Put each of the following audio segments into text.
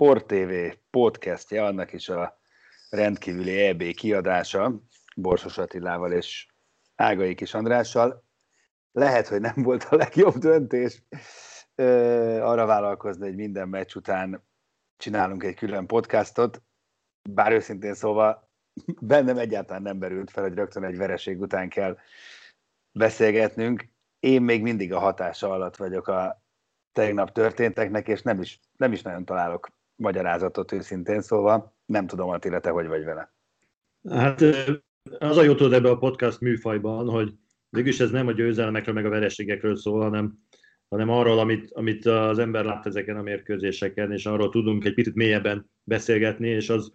Sport TV podcastja, annak is a rendkívüli EB kiadása, Borsos Attilával és Ágai Kis Andrással. Lehet, hogy nem volt a legjobb döntés arra vállalkozni, hogy minden meccs után csinálunk egy külön podcastot, bár őszintén szóval bennem egyáltalán nem berült fel, hogy rögtön egy vereség után kell beszélgetnünk. Én még mindig a hatása alatt vagyok a tegnap történteknek, és nem is, nem is nagyon találok magyarázatot őszintén, szóval nem tudom, Attila, te hogy vagy vele. Hát az a jó tudod ebbe a podcast műfajban, hogy mégis ez nem a győzelmekről, meg a vereségekről szól, hanem, hanem arról, amit, amit az ember lát ezeken a mérkőzéseken, és arról tudunk egy picit mélyebben beszélgetni, és az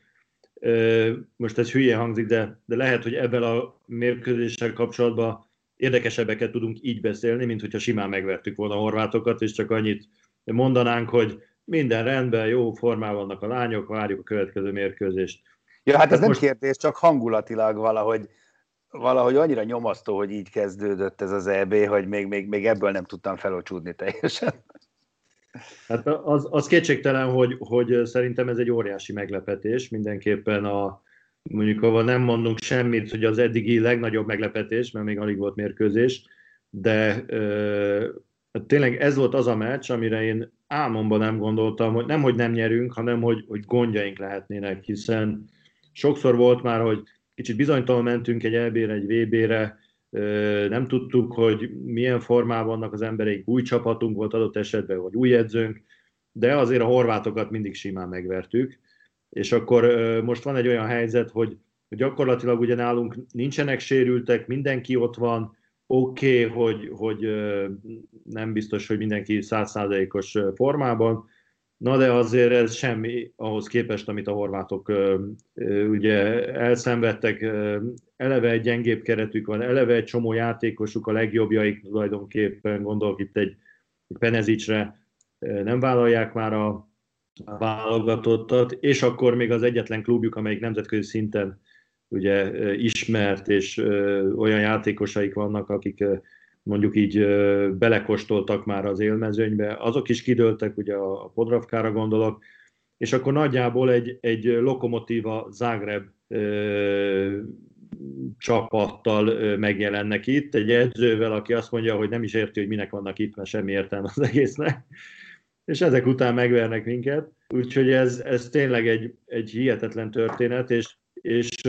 most ez hülye hangzik, de, de lehet, hogy ebben a mérkőzéssel kapcsolatban érdekesebbeket tudunk így beszélni, mint hogyha simán megvertük volna a horvátokat, és csak annyit mondanánk, hogy minden rendben, jó formában vannak a lányok, várjuk a következő mérkőzést. Ja, hát ez nem most... kérdés, csak hangulatilag valahogy, valahogy annyira nyomasztó, hogy így kezdődött ez az EB, hogy még, még, még ebből nem tudtam felocsúdni teljesen. Hát az, az kétségtelen, hogy, hogy szerintem ez egy óriási meglepetés, mindenképpen a, mondjuk ahol nem mondunk semmit, hogy az eddigi legnagyobb meglepetés, mert még alig volt mérkőzés, de ö, tényleg ez volt az a meccs, amire én álmomban nem gondoltam, hogy nem, hogy nem nyerünk, hanem hogy, hogy gondjaink lehetnének, hiszen sokszor volt már, hogy kicsit bizonytalan mentünk egy EB-re, egy VB-re, nem tudtuk, hogy milyen formában vannak az embereik, új csapatunk volt adott esetben, vagy új edzőnk, de azért a horvátokat mindig simán megvertük, és akkor most van egy olyan helyzet, hogy gyakorlatilag ugye nálunk nincsenek sérültek, mindenki ott van, oké, okay, hogy, hogy nem biztos, hogy mindenki százszázalékos formában, na de azért ez semmi ahhoz képest, amit a horvátok ugye elszenvedtek, eleve egy gyengébb keretük van, eleve egy csomó játékosuk, a legjobbjaik tulajdonképpen, gondolok itt egy, Penezicsre, nem vállalják már a válogatottat, és akkor még az egyetlen klubjuk, amelyik nemzetközi szinten ugye ismert, és olyan játékosaik vannak, akik mondjuk így belekostoltak már az élmezőnybe, azok is kidőltek, ugye a Podravkára gondolok, és akkor nagyjából egy, egy lokomotíva Zágreb csapattal megjelennek itt, egy edzővel, aki azt mondja, hogy nem is érti, hogy minek vannak itt, mert semmi értelme az egésznek, és ezek után megvernek minket. Úgyhogy ez, ez tényleg egy, egy hihetetlen történet, és és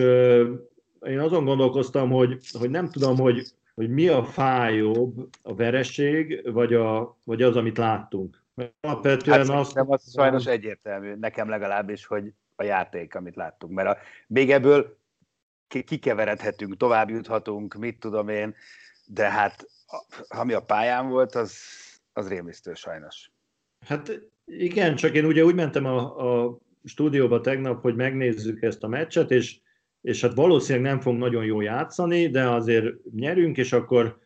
én azon gondolkoztam, hogy, hogy nem tudom, hogy, hogy mi a fájóbb, a vereség, vagy, a, vagy az, amit láttunk. Alapvetően hát azt... az sajnos egyértelmű, nekem legalábbis, hogy a játék, amit láttunk. Mert a, még ebből kikeveredhetünk, tovább juthatunk, mit tudom én, de hát ami a pályán volt, az, az rémisztő sajnos. Hát igen, csak én ugye úgy mentem a, a stúdióba tegnap, hogy megnézzük ezt a meccset, és, és hát valószínűleg nem fogunk nagyon jól játszani, de azért nyerünk, és akkor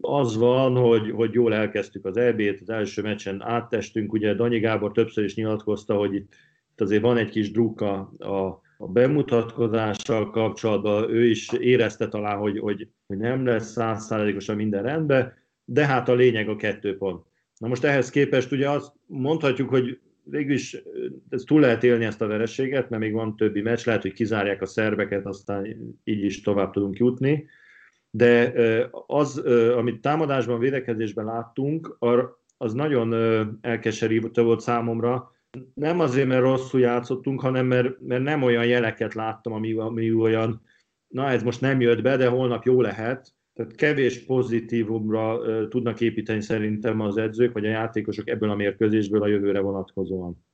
az van, hogy, hogy jól elkezdtük az EB-t, az első meccsen áttestünk, ugye Danyi Gábor többször is nyilatkozta, hogy itt, itt azért van egy kis drukka a, a bemutatkozással kapcsolatban, ő is érezte talán, hogy, hogy, hogy nem lesz százszázalékosan minden rendben, de hát a lényeg a kettő pont. Na most ehhez képest ugye azt mondhatjuk, hogy végülis ez túl lehet élni ezt a vereséget, mert még van többi meccs, lehet, hogy kizárják a szerbeket, aztán így is tovább tudunk jutni. De az, amit támadásban, védekezésben láttunk, az nagyon elkeserítő volt számomra, Nem azért, mert rosszul játszottunk, hanem mert, mert nem olyan jeleket láttam, ami, ami olyan, na ez most nem jött be, de holnap jó lehet. Tehát kevés pozitívumra tudnak építeni szerintem az edzők, vagy a játékosok ebből a mérkőzésből a jövőre vonatkozóan.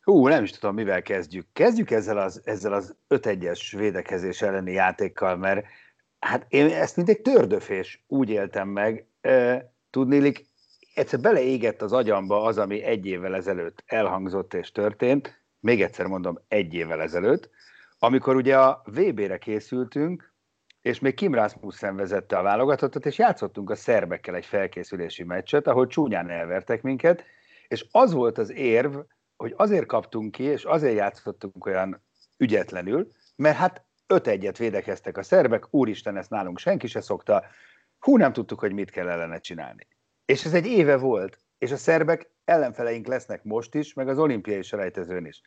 Hú, nem is tudom, mivel kezdjük. Kezdjük ezzel az, ezzel az 5-1-es védekezés elleni játékkal, mert hát én ezt mint egy tördöfés úgy éltem meg. E, tudnélik, egyszer beleégett az agyamba az, ami egy évvel ezelőtt elhangzott és történt, még egyszer mondom, egy évvel ezelőtt, amikor ugye a VB-re készültünk, és még Kim Rasmussen vezette a válogatottat, és játszottunk a szerbekkel egy felkészülési meccset, ahol csúnyán elvertek minket, és az volt az érv, hogy azért kaptunk ki, és azért játszottunk olyan ügyetlenül, mert hát 5-1-et védekeztek a szerbek, úristen, ezt nálunk senki se szokta, hú, nem tudtuk, hogy mit kell ellene csinálni. És ez egy éve volt, és a szerbek ellenfeleink lesznek most is, meg az olimpiai selejtezőn is.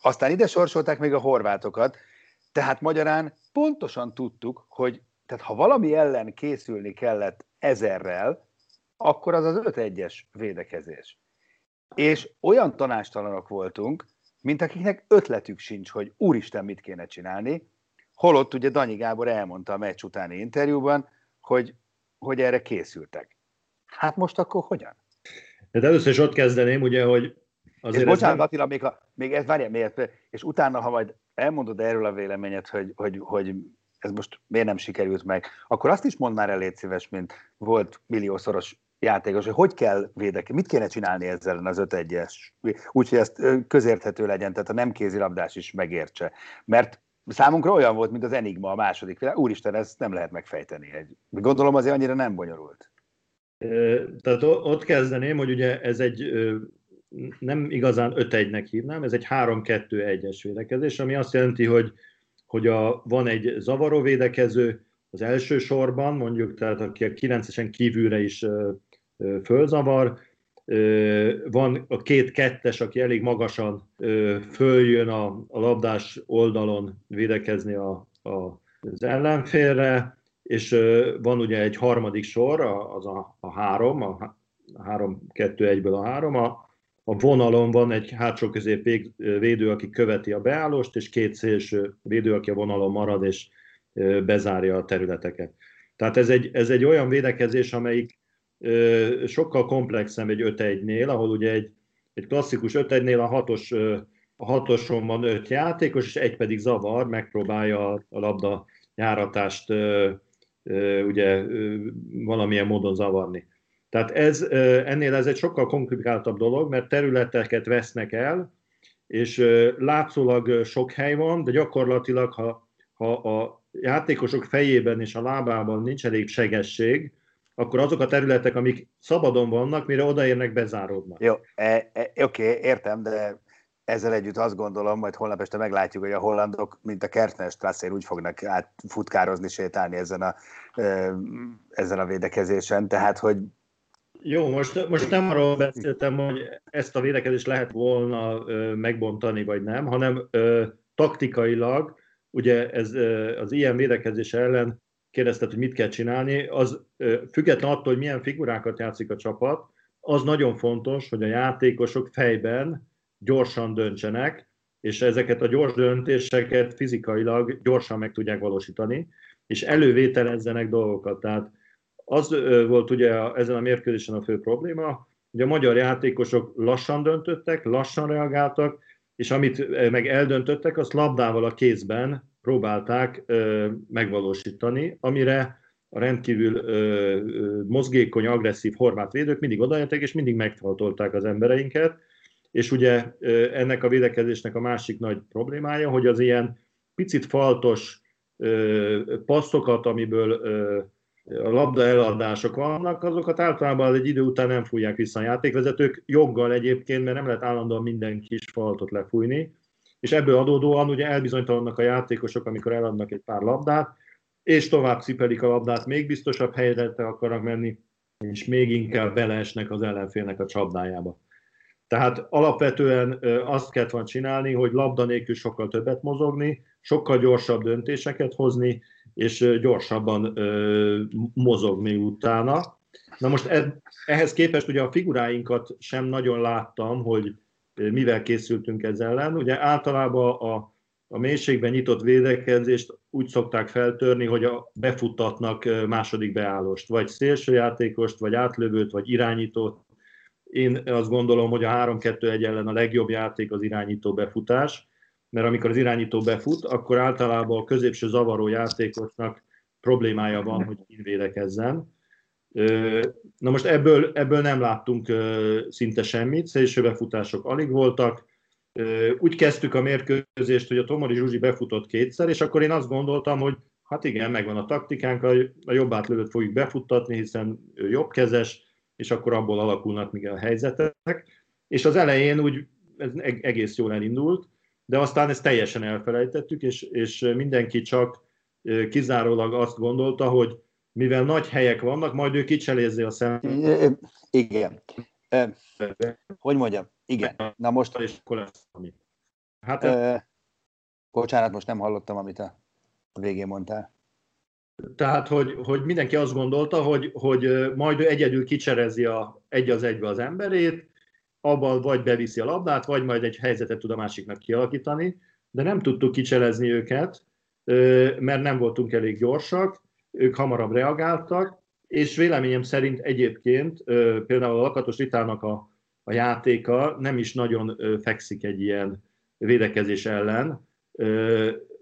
Aztán ide sorsolták még a horvátokat, tehát magyarán pontosan tudtuk, hogy tehát ha valami ellen készülni kellett ezerrel, akkor az az 5-1-es védekezés. És olyan tanástalanok voltunk, mint akiknek ötletük sincs, hogy úristen mit kéne csinálni, holott ugye Danyi Gábor elmondta a meccs utáni interjúban, hogy, hogy erre készültek. Hát most akkor hogyan? Hát először is ott kezdeném, ugye, hogy azért... És bocsánat, nem... Attila, még, a, még ez várja, miért, és utána, ha majd elmondod erről a véleményet, hogy, hogy, hogy ez most miért nem sikerült meg, akkor azt is mondd már el, légy szíves, mint volt milliószoros játékos, hogy hogy kell védekezni, mit kéne csinálni ezzel az 5-1-es, úgyhogy ezt közérthető legyen, tehát a nem kézilabdás is megértse. Mert számunkra olyan volt, mint az Enigma a második világ. Úristen, ezt nem lehet megfejteni. Gondolom azért annyira nem bonyolult. Tehát ott kezdeném, hogy ugye ez egy nem igazán 5-1-nek hívnám, ez egy 3-2-1-es védekezés, ami azt jelenti, hogy, hogy a, van egy zavaró védekező az első sorban, mondjuk, tehát aki a 9-esen kívülre is fölzavar, van a két kettes, aki elég magasan följön a, a labdás oldalon védekezni a, a, az ellenfélre, és van ugye egy harmadik sor, az a, a három, a, a három, kettő, egyből a három, a, a vonalon van egy hátsó közép védő, aki követi a beállost, és két szélső védő, aki a vonalon marad, és bezárja a területeket. Tehát ez egy, ez egy olyan védekezés, amelyik sokkal komplexebb egy 5-1-nél, ahol ugye egy, egy klasszikus 5-1-nél a hatos, a hatoson van öt játékos, és egy pedig zavar, megpróbálja a labda járatást ugye valamilyen módon zavarni. Tehát ez, ennél ez egy sokkal komplikáltabb dolog, mert területeket vesznek el, és látszólag sok hely van, de gyakorlatilag, ha, ha a játékosok fejében és a lábában nincs elég segesség, akkor azok a területek, amik szabadon vannak, mire odaérnek, bezáródnak. Jó, e, e, oké, értem, de ezzel együtt azt gondolom, majd holnap este meglátjuk, hogy a hollandok, mint a Kertner Strasser úgy fognak átfutkározni, sétálni ezen a, ezen a védekezésen, tehát hogy jó, most, most nem arról beszéltem, hogy ezt a védekezést lehet volna ö, megbontani, vagy nem, hanem ö, taktikailag, ugye ez ö, az ilyen védekezés ellen kérdezted, hogy mit kell csinálni, az független attól, hogy milyen figurákat játszik a csapat, az nagyon fontos, hogy a játékosok fejben gyorsan döntsenek, és ezeket a gyors döntéseket fizikailag gyorsan meg tudják valósítani, és elővételezzenek dolgokat. Tehát az volt ugye ezen a mérkőzésen a fő probléma, hogy a magyar játékosok lassan döntöttek, lassan reagáltak, és amit meg eldöntöttek, azt labdával a kézben próbálták megvalósítani, amire a rendkívül mozgékony, agresszív horvát védők mindig odajöttek, és mindig megfaltolták az embereinket, és ugye ennek a védekezésnek a másik nagy problémája, hogy az ilyen picit faltos ö, passzokat, amiből a labda eladások vannak, azokat általában egy idő után nem fújják vissza a játékvezetők, joggal egyébként, mert nem lehet állandóan minden kis faltot lefújni, és ebből adódóan ugye elbizonytalannak a játékosok, amikor eladnak egy pár labdát, és tovább cipelik a labdát, még biztosabb helyre akarnak menni, és még inkább beleesnek az ellenfélnek a csapdájába. Tehát alapvetően azt kellett volna csinálni, hogy labda nélkül sokkal többet mozogni, sokkal gyorsabb döntéseket hozni, és gyorsabban mozogni utána. Na most ehhez képest ugye a figuráinkat sem nagyon láttam, hogy mivel készültünk ezzel ellen. Ugye általában a, a mélységben nyitott védekezést úgy szokták feltörni, hogy a, befuttatnak második beállost, vagy szélsőjátékost, vagy átlövőt, vagy irányítót. Én azt gondolom, hogy a 3-2-1 ellen a legjobb játék az irányító befutás, mert amikor az irányító befut, akkor általában a középső zavaró játékosnak problémája van, hogy védekezzen. Na most ebből, ebből nem láttunk szinte semmit, szélső befutások alig voltak. Úgy kezdtük a mérkőzést, hogy a Tomori Zsuzsi befutott kétszer, és akkor én azt gondoltam, hogy hát igen, megvan a taktikánk, a jobb átlövőt fogjuk befuttatni, hiszen ő jobbkezes, és akkor abból alakulnak még a helyzetek. És az elején úgy ez egész jól elindult, de aztán ezt teljesen elfelejtettük, és, és mindenki csak kizárólag azt gondolta, hogy mivel nagy helyek vannak, majd ő kicselézi a szem. Igen. Hogy mondjam? Igen. Na most... És akkor lesz Hát, uh, bocsánat, most nem hallottam, amit a végén mondtál. Tehát, hogy, hogy mindenki azt gondolta, hogy, hogy majd ő egyedül kicserezi a, egy az egybe az emberét, abban vagy beviszi a labdát, vagy majd egy helyzetet tud a másiknak kialakítani, de nem tudtuk kicselezni őket, mert nem voltunk elég gyorsak, ők hamarabb reagáltak, és véleményem szerint egyébként például a Lakatos Ritának a, a játéka nem is nagyon fekszik egy ilyen védekezés ellen,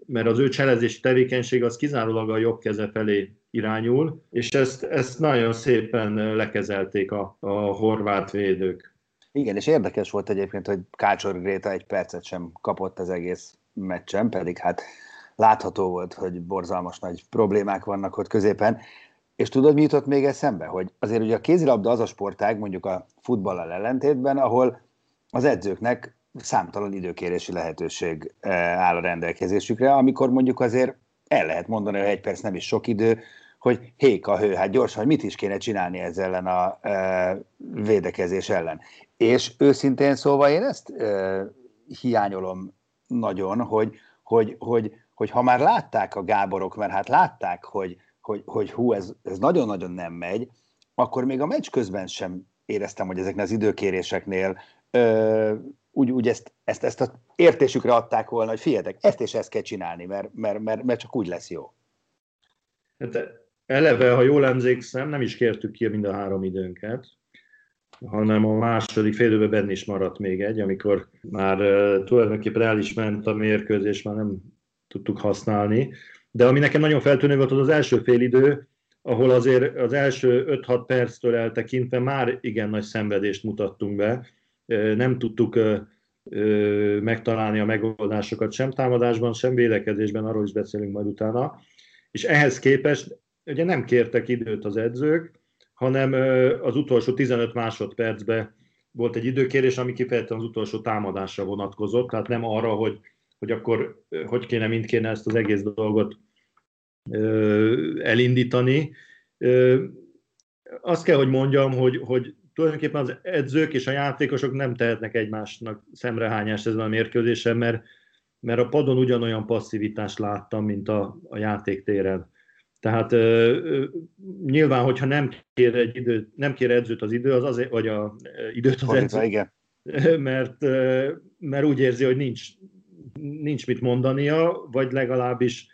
mert az ő cselezési tevékenység az kizárólag a jobb keze felé irányul, és ezt, ezt nagyon szépen lekezelték a, a horvát védők. Igen, és érdekes volt egyébként, hogy Kácsor Gréta egy percet sem kapott az egész meccsen, pedig hát látható volt, hogy borzalmas nagy problémák vannak ott középen. És tudod, mi jutott még eszembe? Hogy azért ugye a kézilabda az a sportág, mondjuk a futballal ellentétben, ahol az edzőknek számtalan időkérési lehetőség eh, áll a rendelkezésükre, amikor mondjuk azért el lehet mondani, hogy egy perc nem is sok idő, hogy hék a hő, hát gyorsan, hogy mit is kéne csinálni ezzel ellen a e, védekezés ellen. És őszintén szóval én ezt e, hiányolom nagyon, hogy, hogy, hogy hogy ha már látták a Gáborok, mert hát látták, hogy, hogy, hogy hú, ez, ez nagyon-nagyon nem megy, akkor még a meccs közben sem éreztem, hogy ezeknek az időkéréseknél ö, úgy, úgy ezt, ezt, ezt a értésükre adták volna, hogy figyeljetek, ezt és ezt kell csinálni, mert, mert, mert, mert csak úgy lesz jó. Hát eleve, ha jól emlékszem, nem is kértük ki mind a három időnket, hanem a második fél időben benne is maradt még egy, amikor már tulajdonképpen el is ment a mérkőzés, már nem tudtuk használni. De ami nekem nagyon feltűnő volt, az az első félidő, ahol azért az első 5-6 perctől eltekintve már igen nagy szenvedést mutattunk be. Nem tudtuk megtalálni a megoldásokat sem támadásban, sem védekezésben, arról is beszélünk majd utána. És ehhez képest ugye nem kértek időt az edzők, hanem az utolsó 15 másodpercben volt egy időkérés, ami kifejezetten az utolsó támadásra vonatkozott, tehát nem arra, hogy hogy akkor hogy kéne, mint kéne ezt az egész dolgot elindítani. Azt kell, hogy mondjam, hogy, hogy tulajdonképpen az edzők és a játékosok nem tehetnek egymásnak szemrehányást ezen a mérkőzésen, mert, mert a padon ugyanolyan passzivitást láttam, mint a, a játéktéren. Tehát ö, nyilván, hogyha nem kér, egy idő, nem kér edzőt az idő, az azért, vagy a időt az edző, igen. Mert, mert úgy érzi, hogy nincs, nincs mit mondania, vagy legalábbis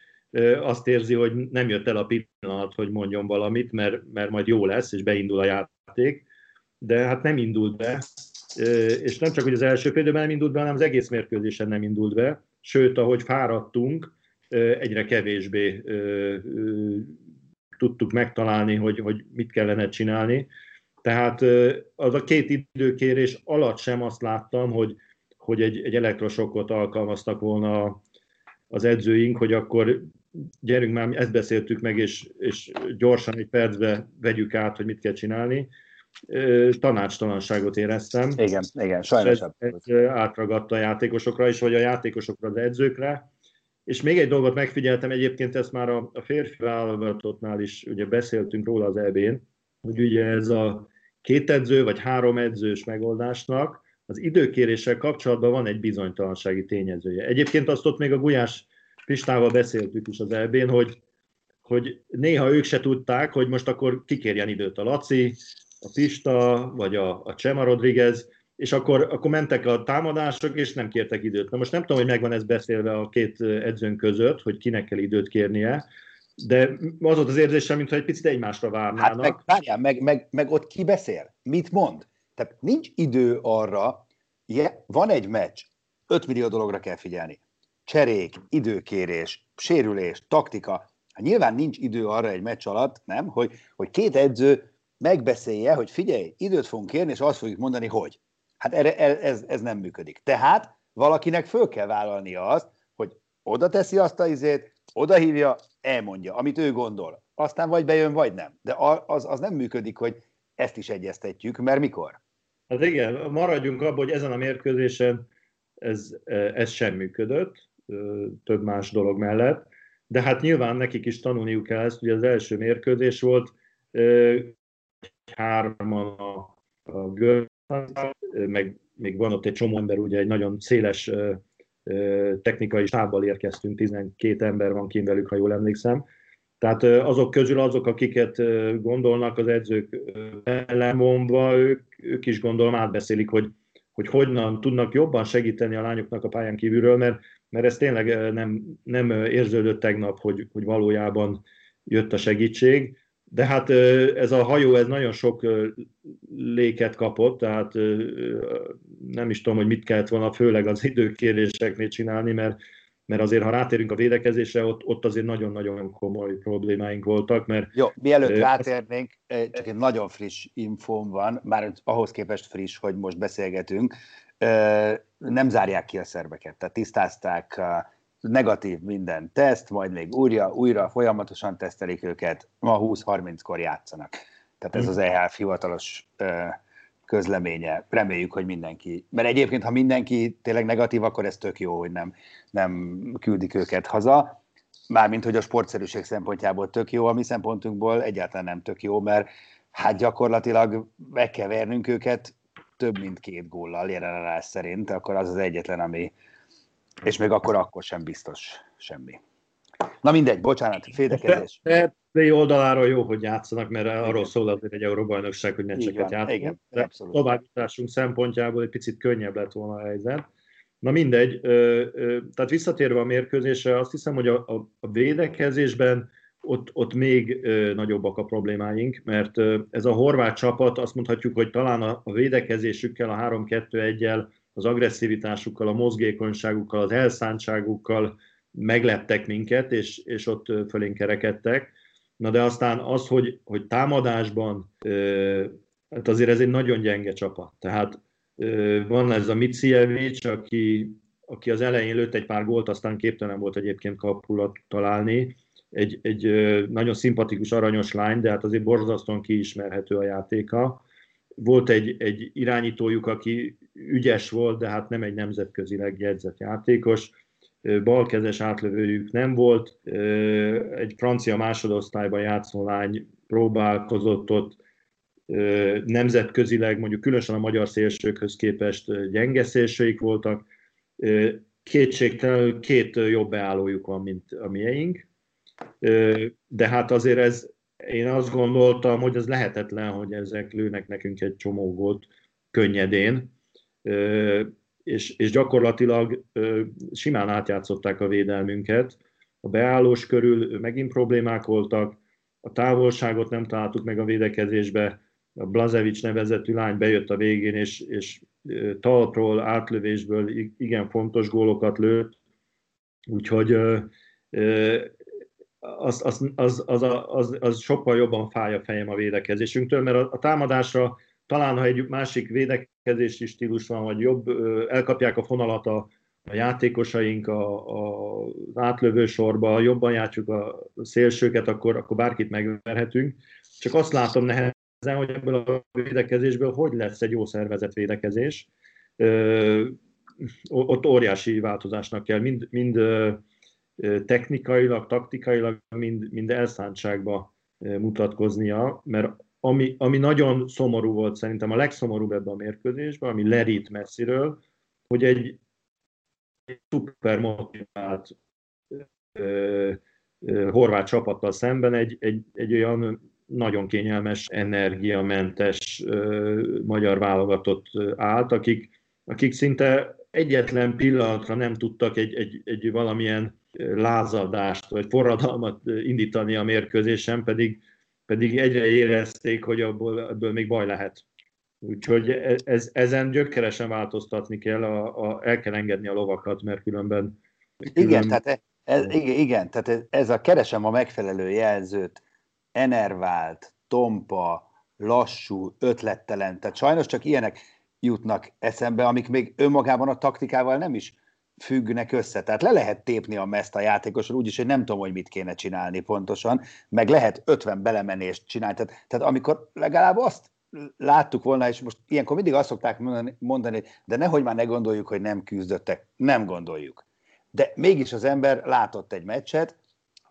azt érzi, hogy nem jött el a pillanat, hogy mondjon valamit, mert, mert majd jó lesz, és beindul a játék, de hát nem indult be, és nem csak, hogy az első félidőben nem indult be, hanem az egész mérkőzésen nem indult be, sőt, ahogy fáradtunk, egyre kevésbé tudtuk megtalálni, hogy, hogy mit kellene csinálni. Tehát az a két időkérés alatt sem azt láttam, hogy, hogy egy, egy elektrosokot alkalmaztak volna az edzőink, hogy akkor gyerünk már, ezt beszéltük meg, és, és gyorsan egy percbe vegyük át, hogy mit kell csinálni. Tanácstalanságot éreztem. Igen, igen, sajnos. Ez, ez átragadta a játékosokra is, vagy a játékosokra az edzőkre. És még egy dolgot megfigyeltem, egyébként ezt már a, a férfi válogatottnál is ugye beszéltünk róla az EB-n, hogy ugye ez a két edző vagy három edzős megoldásnak az időkéréssel kapcsolatban van egy bizonytalansági tényezője. Egyébként azt ott még a Gulyás Pistával beszéltük is az elbén, hogy, hogy néha ők se tudták, hogy most akkor kikérjen időt a Laci, a Pista, vagy a, a Csema Rodriguez, és akkor, akkor mentek a támadások, és nem kértek időt. Na most nem tudom, hogy megvan ez beszélve a két edzőn között, hogy kinek kell időt kérnie, de az volt az érzésem, mintha egy picit egymásra várnának. Hát meg, várjál, meg, meg, meg ott ki beszél? Mit mond? Tehát nincs idő arra, je, van egy meccs, 5 millió dologra kell figyelni. Cserék, időkérés, sérülés, taktika. Hát nyilván nincs idő arra egy meccs alatt, nem, hogy, hogy két edző megbeszélje, hogy figyelj, időt fogunk kérni, és azt fogjuk mondani, hogy. Hát erre, ez, ez nem működik. Tehát valakinek föl kell vállalnia azt, hogy oda teszi azt a izét, oda hívja, elmondja, amit ő gondol. Aztán vagy bejön, vagy nem. De az, az nem működik, hogy ezt is egyeztetjük, mert mikor? Hát igen, maradjunk abban, hogy ezen a mérkőzésen ez, ez sem működött, több más dolog mellett, de hát nyilván nekik is tanulniuk kell ezt, hogy az első mérkőzés volt, hárman a, a meg még van ott egy csomó ember, ugye egy nagyon széles technikai stábbal érkeztünk, 12 ember van kint velük, ha jól emlékszem. Tehát azok közül azok, akiket gondolnak az edzők ellenvonva, ők, ők is gondolom átbeszélik, hogy, hogy hogyan tudnak jobban segíteni a lányoknak a pályán kívülről, mert, mert ez tényleg nem, nem érződött tegnap, hogy, hogy valójában jött a segítség. De hát ez a hajó, ez nagyon sok léket kapott, tehát nem is tudom, hogy mit kellett volna főleg az időkéréseknél csinálni, mert, mert azért, ha rátérünk a védekezésre, ott, ott azért nagyon-nagyon komoly problémáink voltak. Mert, Jó, mielőtt rátérnénk, csak egy nagyon friss infóm van, már ahhoz képest friss, hogy most beszélgetünk, nem zárják ki a szerveket, tehát tisztázták negatív minden teszt, majd még újra, újra folyamatosan tesztelik őket, ma 20-30-kor játszanak. Tehát ez hm. az EHF hivatalos közleménye. Reméljük, hogy mindenki. Mert egyébként, ha mindenki tényleg negatív, akkor ez tök jó, hogy nem, nem küldik őket haza. Mármint, hogy a sportszerűség szempontjából tök jó, a mi szempontunkból egyáltalán nem tök jó, mert hát gyakorlatilag meg kell vernünk őket több mint két góllal jelenleg szerint, akkor az az egyetlen, ami, és még akkor akkor sem biztos semmi. Na mindegy, bocsánat, fédekezés. De oldaláról jó, hogy játszanak, mert igen. arról szól azért egy Euróbajnokság, hogy meccseket játszanak. Igen, de továbbításunk szempontjából egy picit könnyebb lett volna a helyzet. Na mindegy, tehát visszatérve a mérkőzésre, azt hiszem, hogy a, a, a védekezésben ott, ott még nagyobbak a problémáink, mert ez a horvát csapat, azt mondhatjuk, hogy talán a, a védekezésükkel, a 3-2-1-el az agresszivitásukkal, a mozgékonyságukkal, az elszántságukkal meglettek minket, és, és ott fölénk kerekedtek. Na de aztán az, hogy, hogy támadásban, hát azért ez egy nagyon gyenge csapat. Tehát van ez a Micievics, aki, aki az elején lőtt egy pár gólt, aztán képtelen volt egyébként kapulat találni. Egy, egy nagyon szimpatikus, aranyos lány, de hát azért borzasztóan kiismerhető a játéka. Volt egy, egy irányítójuk, aki ügyes volt, de hát nem egy nemzetközileg jegyzett játékos. Balkezes átlövőjük nem volt. Egy francia másodosztályban játszó lány próbálkozott ott nemzetközileg, mondjuk különösen a magyar szélsőkhöz képest gyenge szélsőik voltak. Kétségtelenül két jobb beállójuk van, mint a mieink. De hát azért ez, én azt gondoltam, hogy ez lehetetlen, hogy ezek lőnek nekünk egy csomó volt könnyedén. És, és gyakorlatilag simán átjátszották a védelmünket. A beállós körül megint problémák voltak, a távolságot nem találtuk meg a védekezésbe, a Blazevics nevezetű lány bejött a végén, és, és talpról, átlövésből igen fontos gólokat lőtt, úgyhogy az, az, az, az, az, az sokkal jobban fáj a fejem a védekezésünktől, mert a, a támadásra talán ha egy másik védekezési stílus van, vagy jobb, elkapják a fonalat a, a játékosaink a, a, az átlövő sorba, jobban játszuk a szélsőket, akkor, akkor bárkit megverhetünk. Csak azt látom nehezen, hogy ebből a védekezésből hogy lesz egy jó szervezet védekezés. Ö, ott óriási változásnak kell, mind, mind technikailag, taktikailag, mind, mind elszántságba mutatkoznia, mert ami, ami nagyon szomorú volt szerintem, a legszomorúbb ebben a mérkőzésben, ami lerít messziről, hogy egy, szuper motivált ö, horvát csapattal szemben egy, egy, egy olyan nagyon kényelmes, energiamentes magyar válogatott állt, akik, akik szinte egyetlen pillanatra nem tudtak egy, egy, egy valamilyen lázadást vagy forradalmat indítani a mérkőzésen, pedig, pedig egyre érezték, hogy abból, ebből még baj lehet. Úgyhogy e, ez, ezen gyökeresen változtatni kell, a, a, el kell engedni a lovakat, mert különben... különben... Igen, tehát ez, igen, igen, tehát ez a keresem a megfelelő jelzőt, enervált, tompa, lassú, ötlettelen, tehát sajnos csak ilyenek jutnak eszembe, amik még önmagában a taktikával nem is függnek össze. Tehát le lehet tépni a meszt a játékosról úgyis, hogy nem tudom, hogy mit kéne csinálni pontosan, meg lehet 50 belemenést csinálni. Tehát, tehát amikor legalább azt láttuk volna, és most ilyenkor mindig azt szokták mondani, de nehogy már ne gondoljuk, hogy nem küzdöttek. Nem gondoljuk. De mégis az ember látott egy meccset,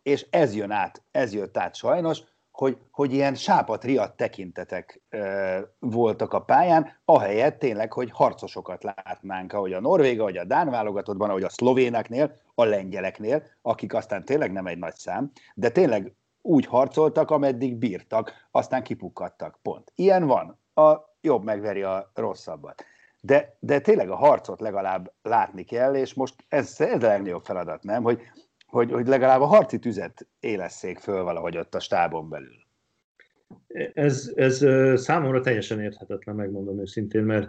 és ez jön át, ez jött át sajnos, hogy, hogy ilyen sápat tekintetek e, voltak a pályán, ahelyett tényleg, hogy harcosokat látnánk, ahogy a Norvéga, vagy a Dán válogatottban, ahogy a szlovéneknél, a lengyeleknél, akik aztán tényleg nem egy nagy szám, de tényleg úgy harcoltak, ameddig bírtak, aztán kipukkadtak. Pont. Ilyen van. A jobb megveri a rosszabbat. De, de tényleg a harcot legalább látni kell, és most ez, ez a legnagyobb feladat, nem? Hogy hogy, hogy legalább a harci tüzet élesszék föl valahogy ott a stábon belül. Ez, ez számomra teljesen érthetetlen, megmondom őszintén, mert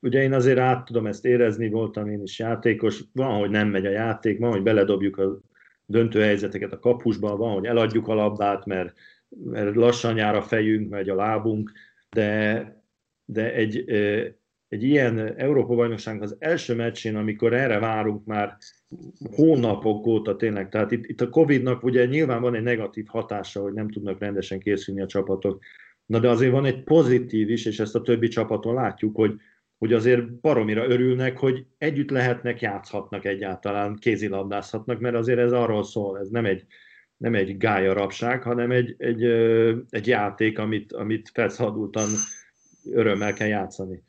ugye én azért át tudom ezt érezni, voltam én is játékos, van, hogy nem megy a játék, van, hogy beledobjuk a döntő helyzeteket a kapusba, van, hogy eladjuk a labdát, mert, mert lassan jár a fejünk, megy a lábunk, de, de egy, egy ilyen Európa-bajnokság az első meccsén, amikor erre várunk már hónapok óta tényleg, tehát itt, itt a Covid-nak ugye nyilván van egy negatív hatása, hogy nem tudnak rendesen készülni a csapatok, na de azért van egy pozitív is, és ezt a többi csapaton látjuk, hogy, hogy azért baromira örülnek, hogy együtt lehetnek, játszhatnak egyáltalán, kézilabdázhatnak, mert azért ez arról szól, ez nem egy, nem egy gája rapság, hanem egy, egy, egy játék, amit, amit felszabadultan örömmel kell játszani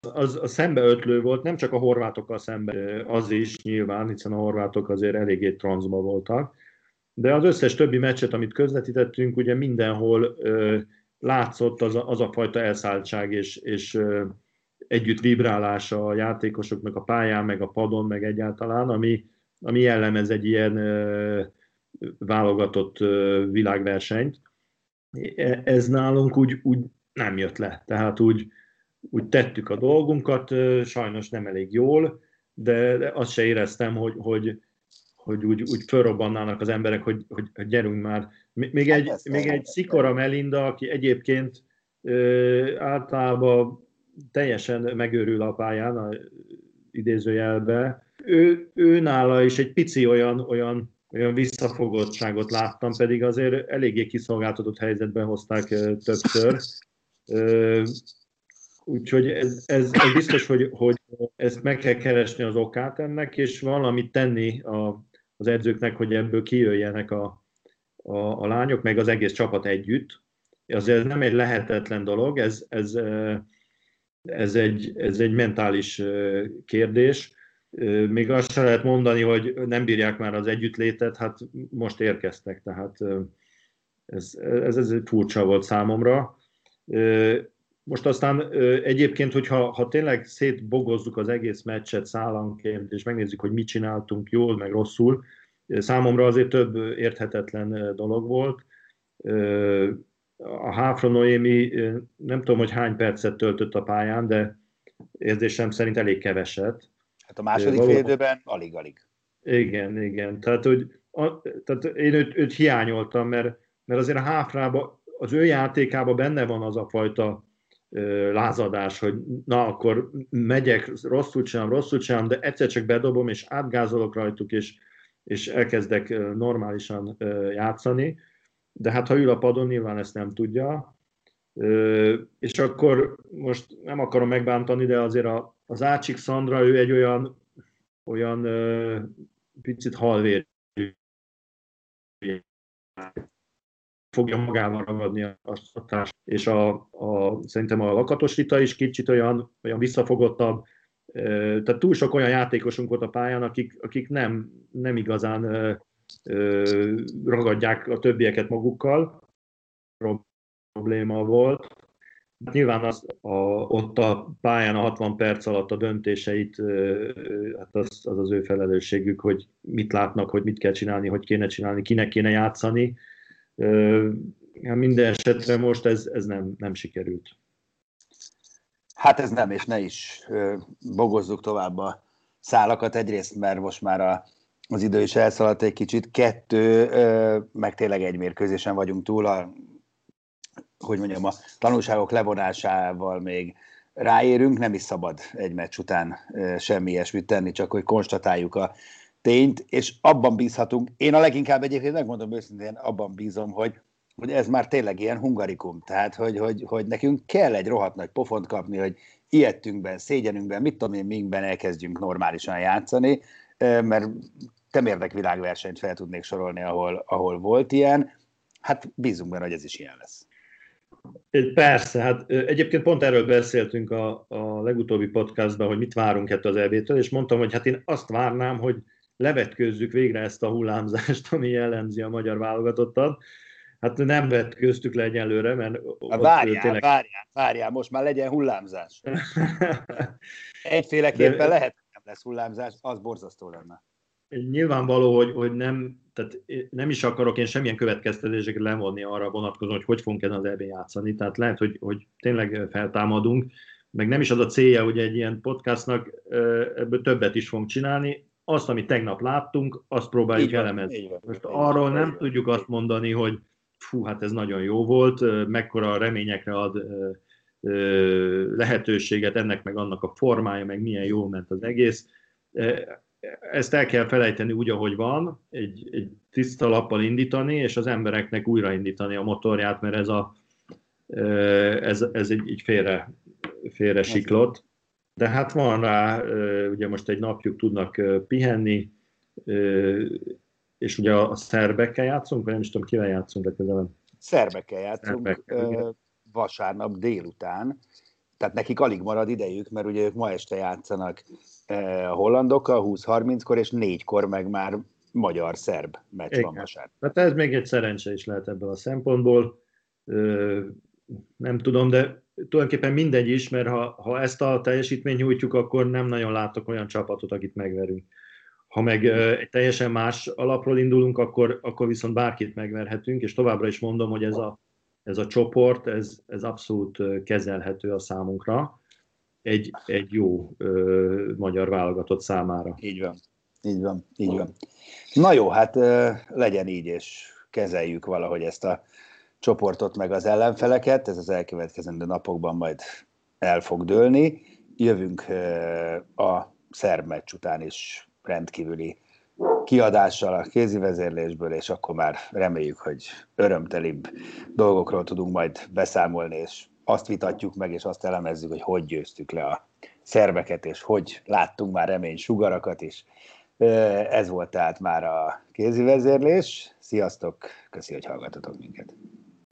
az a szembeötlő volt, nem csak a horvátokkal szembe, az is nyilván, hiszen a horvátok azért eléggé transzba voltak, de az összes többi meccset, amit közvetítettünk, ugye mindenhol ö, látszott az a, az a fajta elszálltság és, és ö, együtt vibrálása a játékosoknak a pályán, meg a padon, meg egyáltalán, ami, ami jellemez egy ilyen ö, válogatott ö, világversenyt. E, ez nálunk úgy, úgy nem jött le. Tehát úgy, úgy tettük a dolgunkat, sajnos nem elég jól, de azt se éreztem, hogy, hogy, hogy úgy, úgy fölrobbannának az emberek, hogy, hogy, hogy gyerünk már. Még egy, hát még egy Szikora Melinda, aki egyébként általában teljesen megőrül a pályán, a idézőjelbe, ő, ő nála is egy pici olyan, olyan, olyan visszafogottságot láttam, pedig azért eléggé kiszolgáltatott helyzetben hozták többször. Úgyhogy ez, ez, ez biztos, hogy, hogy ezt meg kell keresni az okát ennek, és valamit tenni a, az edzőknek, hogy ebből kijöjjenek a, a, a lányok, meg az egész csapat együtt. Azért nem egy lehetetlen dolog, ez, ez, ez, egy, ez egy mentális kérdés. Még azt sem lehet mondani, hogy nem bírják már az együttlétet, hát most érkeztek, tehát ez, ez, ez furcsa volt számomra most aztán egyébként, hogyha ha tényleg szétbogozzuk az egész meccset szállanként, és megnézzük, hogy mit csináltunk jól, meg rosszul, számomra azért több érthetetlen dolog volt. A Háfra Noémi nem tudom, hogy hány percet töltött a pályán, de érzésem szerint elég keveset. Hát a második fél időben alig-alig. Igen, igen. Tehát, hogy, a, tehát én őt, őt hiányoltam, mert, mert azért a Háfrába, az ő játékában benne van az a fajta lázadás, hogy na akkor megyek, rosszul csinálom, rosszul csinálom, de egyszer csak bedobom, és átgázolok rajtuk, és, és elkezdek normálisan játszani. De hát ha ül a padon, nyilván ezt nem tudja. És akkor most nem akarom megbántani, de azért a, az Ácsik Szandra, ő egy olyan, olyan picit halvér fogja magával ragadni a társ. És a, a, szerintem a Lakatos is kicsit olyan, olyan visszafogottabb, tehát túl sok olyan játékosunk volt a pályán, akik, akik nem, nem igazán ragadják a többieket magukkal, probléma volt. Hát nyilván az, a, ott a pályán a 60 perc alatt a döntéseit, hát az, az az ő felelősségük, hogy mit látnak, hogy mit kell csinálni, hogy kéne csinálni, kinek kéne játszani. Minden esetre most ez, ez nem, nem sikerült. Hát ez nem, és ne is bogozzuk tovább a szálakat. Egyrészt, mert most már a, az idő is elszaladt egy kicsit. Kettő, meg tényleg egy mérkőzésen vagyunk túl. A, hogy mondjam, a tanulságok levonásával még ráérünk, nem is szabad egy meccs után semmi ilyesmit tenni, csak hogy konstatáljuk a tényt, és abban bízhatunk. Én a leginkább egyébként megmondom őszintén, abban bízom, hogy hogy ez már tényleg ilyen hungarikum, tehát hogy, hogy, hogy nekünk kell egy rohadt nagy pofont kapni, hogy ilyettünkben, szégyenünkben, mit tudom én, minkben elkezdjünk normálisan játszani, mert temérdek világversenyt fel tudnék sorolni, ahol, ahol volt ilyen, hát bízunk benne, hogy ez is ilyen lesz. Persze, hát egyébként pont erről beszéltünk a, a legutóbbi podcastban, hogy mit várunk ettől az EB-től, és mondtam, hogy hát én azt várnám, hogy levetkőzzük végre ezt a hullámzást, ami jellemzi a magyar válogatottat, Hát nem vett köztük le egyelőre, mert... Hát várjál, tényleg... várjál, várjál, most már legyen hullámzás. Egyféleképpen De... lehet, hogy nem lesz hullámzás, az borzasztó lenne. Nyilvánvaló, hogy, hogy nem, tehát nem is akarok én semmilyen következtetéseket levonni arra vonatkozóan, hogy hogy fogunk ezen az eb játszani. Tehát lehet, hogy, hogy tényleg feltámadunk, meg nem is az a célja, hogy egy ilyen podcastnak ebből többet is fogunk csinálni. Azt, amit tegnap láttunk, azt próbáljuk elemezni. Most arról nem tudjuk azt mondani, hogy fú, hát ez nagyon jó volt, mekkora reményekre ad lehetőséget ennek meg annak a formája, meg milyen jól ment az egész. Ezt el kell felejteni úgy, ahogy van, egy, egy tiszta lappal indítani, és az embereknek újraindítani a motorját, mert ez, a, ez, ez egy, egy félre, félre siklott. De hát van rá, ugye most egy napjuk tudnak pihenni, és ugye a szerbekkel játszunk, vagy nem is tudom, kivel játszunk legközelebb? Szerbekkel játszunk Szerbekkel, vasárnap délután, tehát nekik alig marad idejük, mert ugye ők ma este játszanak a hollandokkal 20-30-kor, és négykor meg már magyar-szerb meccs Igen. van vasárnap. Tehát ez még egy szerencse is lehet ebből a szempontból. Nem tudom, de tulajdonképpen mindegy is, mert ha, ha ezt a teljesítményt nyújtjuk, akkor nem nagyon látok olyan csapatot, akit megverünk. Ha meg egy teljesen más alapról indulunk, akkor, akkor viszont bárkit megverhetünk, és továbbra is mondom, hogy ez a, ez a csoport, ez, ez abszolút kezelhető a számunkra egy, egy jó ö, magyar válogatott számára. Így van, így van, így van. Na jó, hát ö, legyen így, és kezeljük valahogy ezt a csoportot, meg az ellenfeleket, ez az elkövetkezendő napokban majd el fog dőlni. Jövünk a szerb meccs után is rendkívüli kiadással a kézi vezérlésből, és akkor már reméljük, hogy örömtelibb dolgokról tudunk majd beszámolni, és azt vitatjuk meg, és azt elemezzük, hogy hogy győztük le a szerveket, és hogy láttunk már remény sugarakat is. Ez volt tehát már a kézi vezérlés. Sziasztok, köszi, hogy hallgatotok minket.